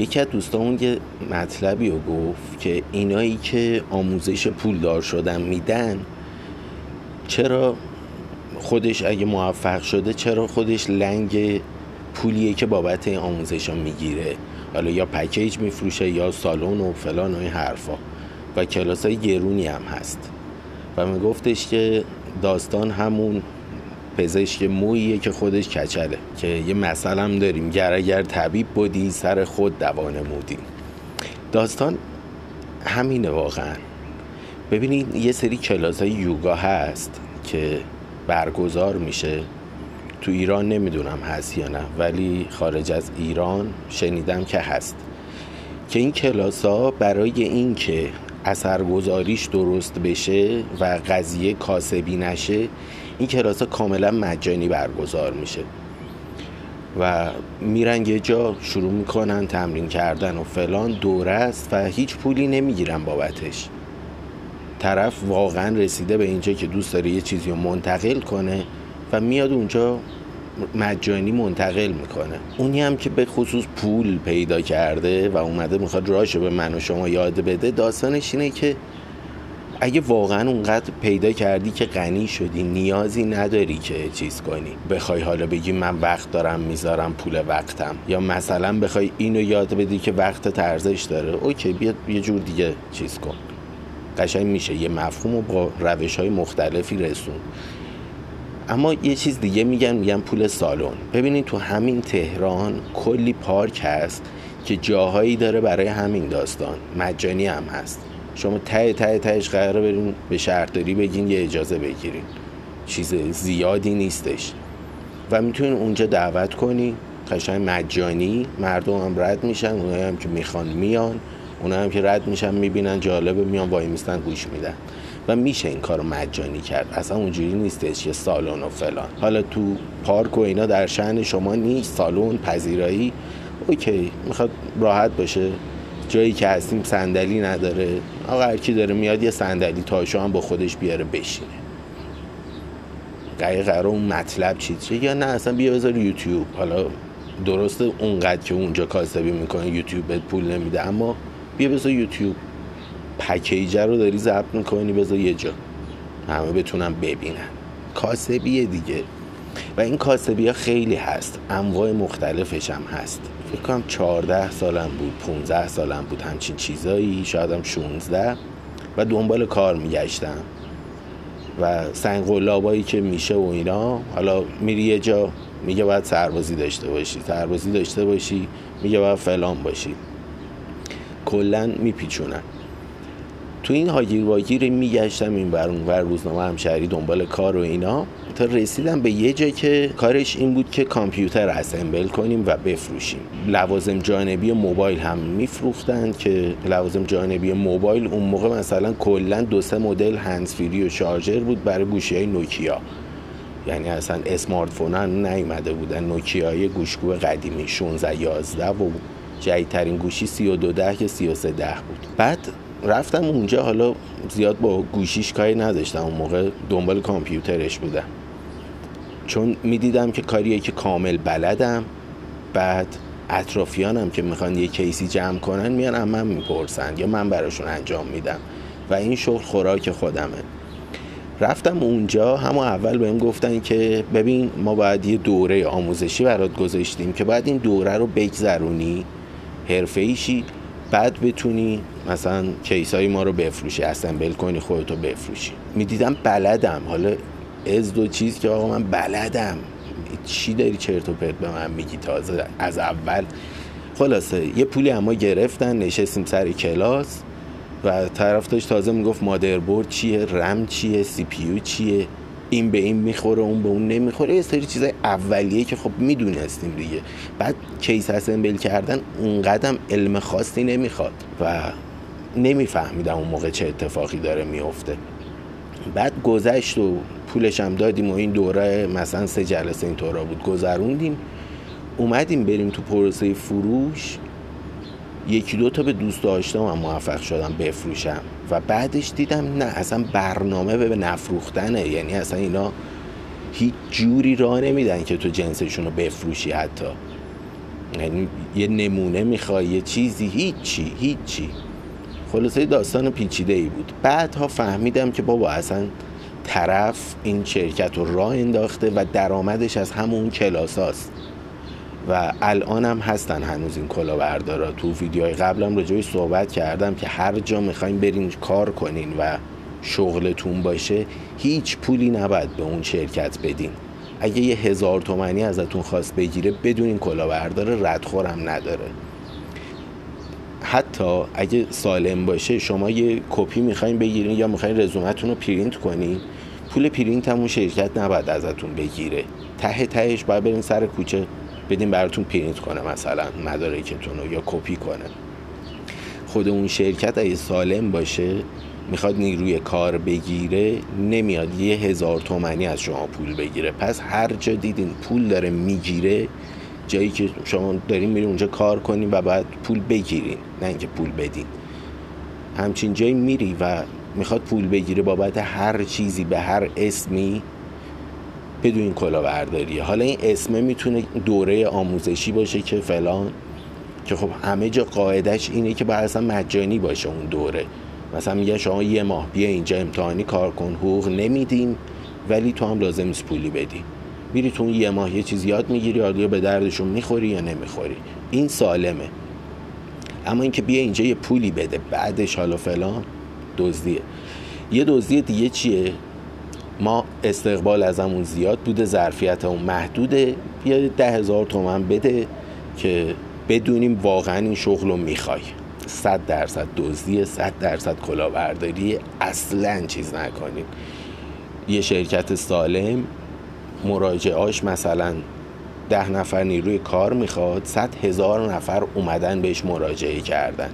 یکی از دوستامون یه مطلبی رو گفت که اینایی که آموزش پولدار شدن میدن چرا خودش اگه موفق شده چرا خودش لنگ پولیه که بابت این آموزش می‌گیره؟ حالا یا پکیج میفروشه یا سالن و فلان و این حرفا. و کلاس های گرونی هم هست. و میگفتش که داستان همون پزشک موییه که خودش کچله که یه مثل هم داریم. گر اگر طبیب بودی سر خود دوان مودی داستان همینه واقعا. ببینید یه سری کلاس های یوگا هست که برگزار میشه. تو ایران نمی‌دونم هست یا نه ولی خارج از ایران شنیدم که هست. که این کلاس ها برای اینکه اثرگذاریش درست بشه و قضیه کاسبی نشه این کلاس ها کاملا مجانی برگزار میشه. و میرن یه جا شروع می‌کنن تمرین کردن و فلان دوره است و هیچ پولی نمی‌گیرن بابتش. طرف واقعا رسیده به اینجا که دوست داره یه چیزی رو منتقل کنه و میاد اونجا مجانی منتقل می‌کنه. اونی هم که به خصوص پول پیدا کرده و اومده می‌خواد راشو به من و شما یاد بده داستانش اینه که اگه واقعا اونقدر پیدا کردی که غنی شدی نیازی نداری که چیز کنی. بخوای حالا بگی من وقت دارم می‌ذارم پول وقتم. یا مثلا بخوای اینو یاد بدی که وقت ترزش داره. اوکی بیا یه جور دیگه چیز کن. قشنگ میشه. یه مفهوم رو با روش های مختلفی رسون. اما یه چیز دیگه میگن میگن پول سالن. ببینید تو همین تهران کلی پارک هست که جاهایی داره برای همین داستان. مجانی هم هست. شما ته ته تهش قراره برین به شهرداری بگین یه اجازه بگیرین. چیز زیادی نیستش. و می‌تونین اونجا دعوت کنی. قشنگ مجانی مردم هم رد میشن اونایی هم که می‌خوان میان اونایی هم که رد میشن می‌بینن جالبه میان وای میستن گوش میدن. و میشه این کارو مجانی کرد. اصلا اونجوری نیستش که سالن و فلان. حالا تو پارک و اینا در شهن شما نیست سالن پذیرایی. اوکی می‌خواد راحت باشه. جایی که هستیم صندلی نداره. آقا هر کی داره میاد یه صندلی تاشو هم با خودش بیاره بشینه. قرار قرار اون مطلب چیه یا نه اصلا بیا بذار یوتیوب. حالا درسته اونقدر که اونجا کاسبی می‌کنه یوتیوب بهت پول نمیده اما بیا بذار یوتیوب. پکیجه رو داری ضبط می‌کنی بذار یه جا. همه بتونن ببینن. کاسبیه دیگه. و این کاسبی ها خیلی هست. انواع مختلفش هم هست. فکر کنم 14 سالم بود 15 سالم بود همچین چیزایی. شاید هم 16 و دنبال کار میگشتم. و سنگ قلابایی که میشه و اینا. حالا میری یه جا میگه باید سربازی داشته باشی. سربازی داشته باشی میگه باید فلان باشی. کلا میپیچونن. تو این هاگیر واگیر میگشتم این بر اون ور روزنامه همشهری دنبال کار و اینا. تا رسیدم به یه جا که کارش این بود که کامپیوتر اسمبل کنیم و بفروشیم. لوازم جانبی موبایل هم میفروختند که لوازم جانبی موبایل اون موقع مثلا کلا دو سه مدل هنسفیری و شارژر بود برای گوشی های نوکیا. یعنی اصلا اسمارت فون هم نیومده بودن. نوکیای گوشگو قدیمی 16 11 و جدیدترین گوشی 32 ده که 33 ده بود. بعد رفتم اونجا حالا زیاد با گوشیش کاری نداشتم. اون موقع دنبال کامپیوترش بودم. چون می‌دیدم که کاریه که کامل بلدم بعد اطرافیانم که می‌خوان یه کیسی جمع کنن میان هم من می‌پرسن یا من براشون انجام میدم. و این شغل خوراک خودمه. رفتم اونجا همون اول بهم گفتن که ببین ما باید یه دوره آموزشی برات گذاشتیم که باید این دوره رو بگذرونی حرفه ایشی بعد بتونی مثلا کیس های ما رو بفروشی اسمبل کنی خودتو بفروشی. می‌دیدم بلدم. حالا از دو چیز که آقا من بلدم. چی داری چرت و پرت به من میگی؟ تازه از اول. خلاصه یه پولی اما گرفتن نشستیم سر کلاس و طرف داشت تازه می‌گفت مادربرد چیه رم چیه سی پی چیه؟ این به این می‌خوره اون به اون نمی‌خوره. یه سری چیزای اولیه که خب می‌دونستیم دیگه. بعد کیس اسمبل کردن اونقدم علم خاصی نمی‌خواد و نمیفهمیدم اون موقع چه اتفاقی داره میفته. بعد گذشت و پولش هم دادیم و این دوره مثلا سه جلسه این طورا بود. گذروندیم. اومدیم بریم تو پروسه فروش. یکی دو تا به دوست داشتم هم موفق شدم بفروشم. و بعدش دیدم نه اصلا برنامه به نفروختنه. یعنی اصلا اینا هیچ جوری راه نمیدن که تو جنسشون رو بفروشی حتی. یعنی یه نمونه می‌خوای یه چیزی هیچی هیچی. خلاصه داستان پیچیده ای بود. بعدها فهمیدم که بابا اصلا طرف این شرکت رو راه انداخته و درآمدش از همون کلاس هاست. و الان هم هستن هنوز این کلاهبردارا. تو ویدیوهای قبلم راجعش صحبت کردم که هر جا می‌خواین برین کار کنین و شغلتون باشه هیچ پولی نباید به اون شرکت بدین. اگه یه هزار تومنی ازتون خواست بگیره بدون کلاهبردار ردخورم نداره. حتی اگه سالم باشه شما یه کپی می‌خواین بگیرین یا می‌خواین رزومتون رو پرینت کنین پول پرینت همون شرکت نباید ازتون بگیره. ته تهش باید برین سر کوچه. بدین براتون پرینت کنه مثلا مدارکتون رو یا کپی کنه خود اون شرکت اگه سالم باشه می‌خواد نیروی کار بگیره نمیاد یه هزار تومنی از شما پول بگیره. پس هر جا دیدین پول داره می‌گیره جایی که شما دارین میرین اونجا کار کنین و باید پول بگیرین نه اینکه پول بدین. همچین جایی میری و می‌خواد پول بگیره بابت هر چیزی به هر اسمی بدون کلاهبرداری. حالا این اسمه می‌تونه دوره آموزشی باشه که فلان که خب همه جا قاعدش اینه که باید اصلا مجانی باشه اون دوره. مثلا میگه شما یه ماه بیا اینجا امتحانی کار کن حقوق نمیدیم ولی تو هم لازم نیست پولی بدی. میری تو یه ماه یه چیز یاد می‌گیری یا به دردشون می‌خوری یا نمی‌خوری. این سالمه. اما اینکه بیا اینجا یه پولی بده بعدش حالا فلان دزدیه. یه دزدی دیگه چیه؟ ما استقبال ازمون زیاد بوده ظرفیت اون محدوده. بیا ده هزار تومن بده که بدونیم واقعا این شغل رو می‌خوای. صد درصد دزدی صد درصد کلاهبرداری اصلا چیز نکنیم. یه شرکت سالم مراجعاش مثلا ده نفر نیروی کار می‌خواد صد هزار نفر اومدن بهش مراجعه کردن.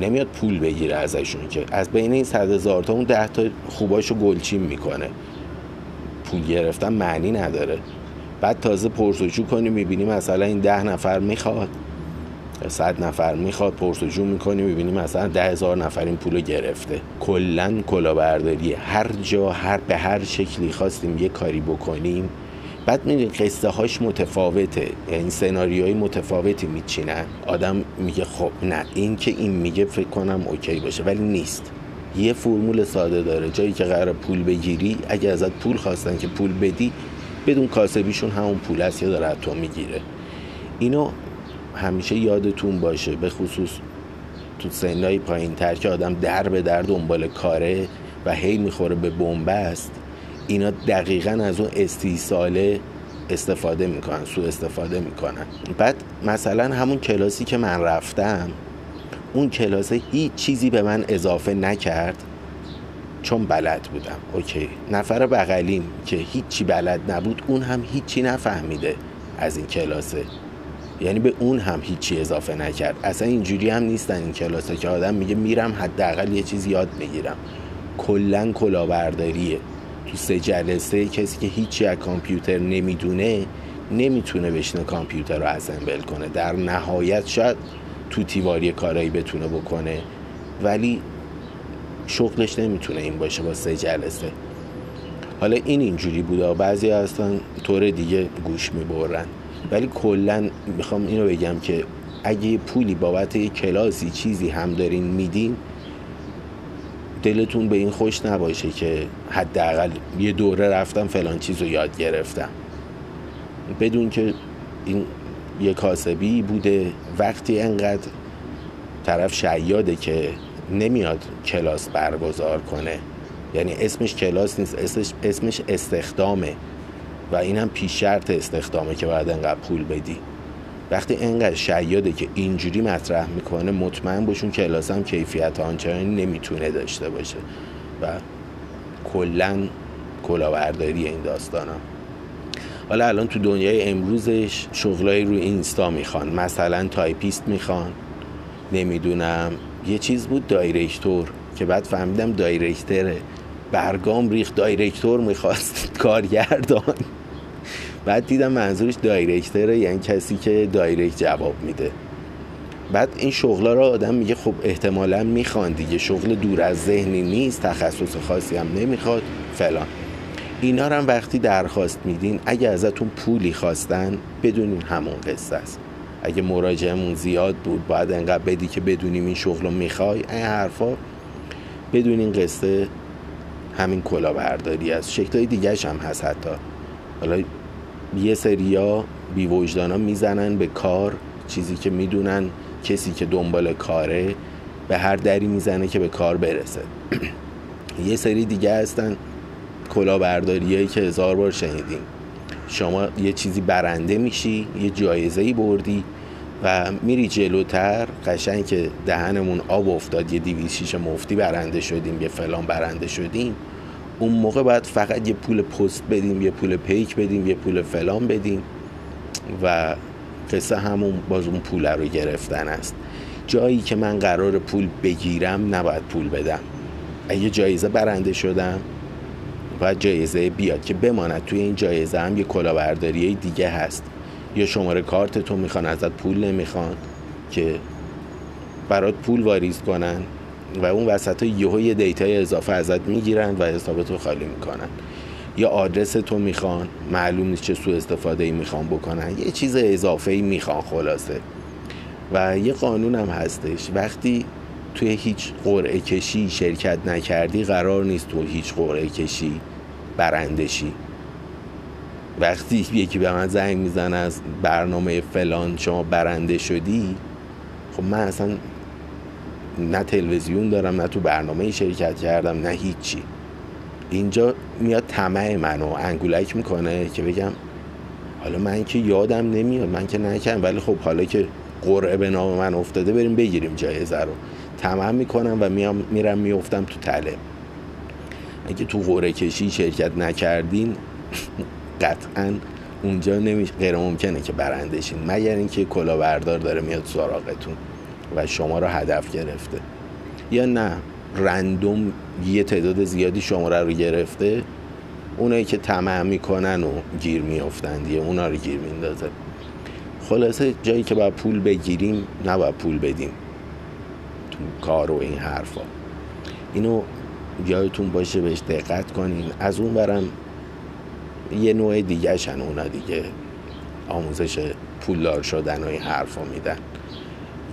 نمیاد پول بگیره ازشون که از بین این صد هزار تا اون ده تا خوباشو گلچین می‌کنه. پول گرفتن معنی نداره. بعد تازه پرسجو کنی می‌بینی مثلا این ده نفر می‌خواد. صد نفر می‌خواد پرسجو می‌کنی می‌بینی مثلا ده هزار نفر این پول گرفته. کلا کلاهبرداری. هر جا هر به هر شکلی خواستیم یه کاری بکنیم بعد می‌دونی قصه هاش متفاوته. یعنی سناریوهای متفاوتی میچینن. آدم میگه خب نه این که این میگه فکر کنم اوکی باشه ولی نیست. یه فرمول ساده داره. جایی که قرار پول بگیری اگه ازت پول خواستن که پول بدی بدون کاسبیشون همون پول است یا داره تو می‌گیره. اینو همیشه یادتون باشه به خصوص تو سنهای پایین تر که آدم در به در دنبال کاره و هی می‌خوره به بنبست اینا دقیقا از اون استیصاله استفاده می‌کنن سو استفاده می‌کنن. بعد مثلا همون کلاسی که من رفتم اون کلاس هیچ چیزی به من اضافه نکرد چون بلد بودم. اوکی. نفر بغلیم که هیچی بلد نبود اون هم هیچی نفهمیده از این کلاسه یعنی به اون هم هیچی اضافه نکرد. اصلا اینجوری هم نیستن این کلاسه که آدم میگه میرم حداقل یه چیز یاد می‌گیرم. کلا کلاهبرداریه. تو سه جلسه کسی که هیچی از کامپیوتر نمی‌دونه نمی‌تونه بشینه کامپیوتر رو اسمبل کنه. در نهایت شاید تو تیواری کارایی بتونه بکنه. ولی شغلش نمی‌تونه این باشه با سه جلسه. حالا این اینجوری بوده بعضی هستن طور دیگه گوش می‌برن. ولی کلا می‌خوام اینو بگم که اگه پولی بابت یه کلاسی چیزی هم دارین میدین دلتون به این خوش نباشه که حداقل یه دوره رفتم فلان چیز رو یاد گرفتم. بدون که این یه کاسبی بوده وقتی انقدر طرف شیاده که نمیاد کلاس برگزار کنه. یعنی اسمش کلاس نیست اسمش, اسمش استخدامه. و این هم پیش شرط استخدامه که باید انقدر پول بدی. وقتی انقدر شیاده که اینجوری مطرح می‌کنه مطمئن باشون کلاس هم کیفیت آنچنانی نمی‌تونه داشته باشه. و کلا کلاهبرداری این داستان هم. حالا الان تو دنیای امروزش شغلای روی اینستا می‌خوان. مثلا تایپیست می‌خوان. نمی‌دونم یه چیز بود director که بعد فهمیدم directer ه. برگام ریخت director می‌خواست. کارگردان. بعد دیدم منظورش directer ه یعنی کسی که direct جواب میده. بعد این شغلا رو آدم میگه خب احتمالا می‌خوان دیگه شغل دور از ذهنی نیست تخصص خاصی هم نمی‌خواد فلان. اینا رو هم وقتی درخواست میدین اگه ازتون پولی خواستن بدونین همون قصه است. اگه مراجعمون زیاد بود باید انقدر بدی که بدونیم این شغل رو می‌خوای این حرفا. بدون این قصه همین کلاهبرداری است. شکلهای دیگرش هم هست حتی. حالا یه سریا بی ها می‌زنن به کار چیزی که می‌دونن کسی که دنبال کاره به هر دری می‌زنه که به کار برسه. یه سری دیگه هستن کلاهبرداریایی که هزار بار شنیدیم. شما یه چیزی برنده میشی یه جایزه ای بردی و میری جلوتر قشنگ که دهنمون آب افتاد یه دیویز شیش مفتی برنده شدیم یه فلان برنده شدیم. اون موقع باید فقط یه پول پست بدیم یه پول پیک بدیم یه پول فلان بدیم و قصه همون باز اون پول رو گرفتن است. جایی که من قرار پول بگیرم نباید پول بدم. اگه جایزه برنده شدم و جایزه بیاد که بماند توی این جایزه هم یه کلاهبرداری دیگه هست. یا شماره کارت تو می‌خوان ازت پول نمی‌خوان که برات پول واریز کنن. و اون وسط یهو یه دیتای اضافه ازت می‌گیرن و حسابتو خالی می‌کنن. یا آدرس تو می‌خوان معلوم نیست چه سو استفاده ای می‌خوان بکنن. یه چیز اضافه ای می‌خوان خلاصه. و یه قانون هم هستش. وقتی توی هیچ قرعه کشی شرکت نکردی قرار نیست تو هیچ قرعه کشی برندشی وقتی یکی به من زنگ می‌زنه از برنامه فلان شما برنده شدی خب من اصلا نه تلویزیون دارم نه تو برنامه شرکت کردم نه هیچی. اینجا میاد طمع منو انگولک می‌کنه که بگم حالا من که یادم نمیاد من که نکردم. ولی خب حالا که قرعه به نام من افتاده بریم بگیریم جایزه رو. تمام می‌کنم و میام میرم میفتم تو تله. اگه تو قرعه کشی شرکت نکردین قطعا اونجا نمیشه غیر ممکنه که برندشین. مگر اینکه کلاهبردار داره میاد سراغتون. و شما رو هدف گرفته. یا نه رندوم یه تعداد زیادی شماره رو گرفته. اونایی که طمع می‌کنن و گیر میافتن دیگه اونا رو گیر میندازه. خلاصه جایی که باید پول بگیریم نباید پول بدیم. تو کار و این حرفا. اینو یادتون باشه بهش دقت کنین. از اون برم یه نوع دیگه شن اونا دیگه. آموزش پولدار شدن و این حرفا میدن.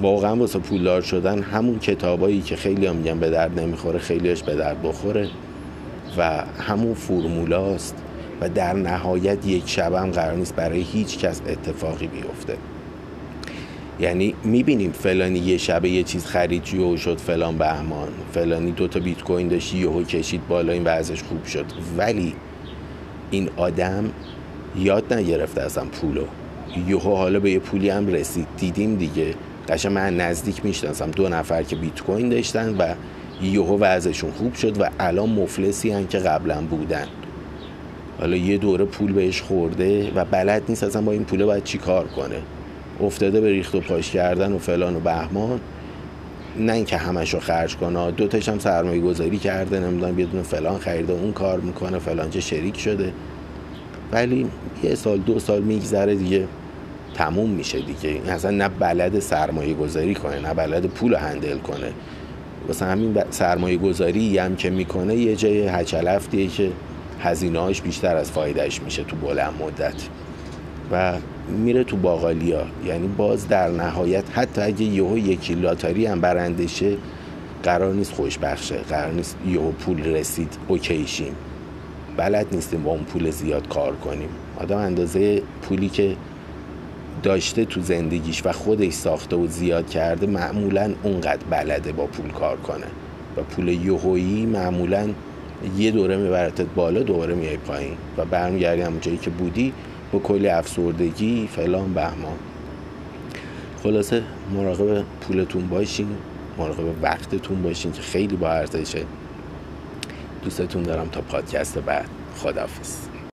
واقعا واسه پولدار شدن همون کتابایی که خیلی هم میگن به درد نمی‌خوره خیلیش به درد بخوره و همون فرمولاست و در نهایت یک شب هم قرار نیست برای هیچ کس اتفاقی بیفته. یعنی می‌بینیم فلانی یه شبه یه چیز خرید یهو شد فلان بهمان فلانی دوتا بیت کوین داشت یهو کشید بالا این وضعش خوب شد. ولی این آدم یاد نگرفته اصلا پولو. یهو حالا به یه پولی هم رسید. دیدیم دیگه. قشن من نزدیک می‌شناسم. دو نفر که بیت کوین داشتن و یهو وضعشون خوب شد و الان مفلسی هم که قبلا بودن. حالا یه دوره پول بهش خورده و بلد نیست اصلا با این پوله باید چی کار کنه. افتاده به ریخت و پاش کردن و فلان و بهمان. نه اینکه همش رو خرج کنه. دوتاش هم سرمایه گذاری کرده نمی‌دونم یه دونه فلان خریده اون کار می‌کنه فلان چه شریک شده. ولی یه سال دو سال میگذره دیگه. تموم میشه دیگه. اصلا نه بلد سرمایه گذاری کنه نه بلد پول هندل کنه. واسه همین سرمایه گذاری هم که می‌کنه یه جای هچلفتیه که هزینهاش بیشتر از فایدهش میشه تو بلند مدت. و میره تو باقالیا. یعنی باز در نهایت حتی اگه یهو یکی لاتاری هم برنده شه قرار نیست خوشبخشه قرار نیست یهو پول رسید اوکیشیم بلد نیستیم با اون پول زیاد کار کنیم. آدم اندازه پولی که داشته تو زندگیش و خودش ساخته و زیاد کرده معمولا اونقدر بلده با پول کار کنه. و پول یهویی معمولا یه دوره میبرتت بالا دوره میای پایین. و برمیگردی همون جایی که بودی با کلی افسردگی فلان بهمان. خلاصه مراقب پولتون باشین مراقب وقتتون باشین که خیلی با ارزشه. دوستتون دارم تا پادکست بعد. خدافز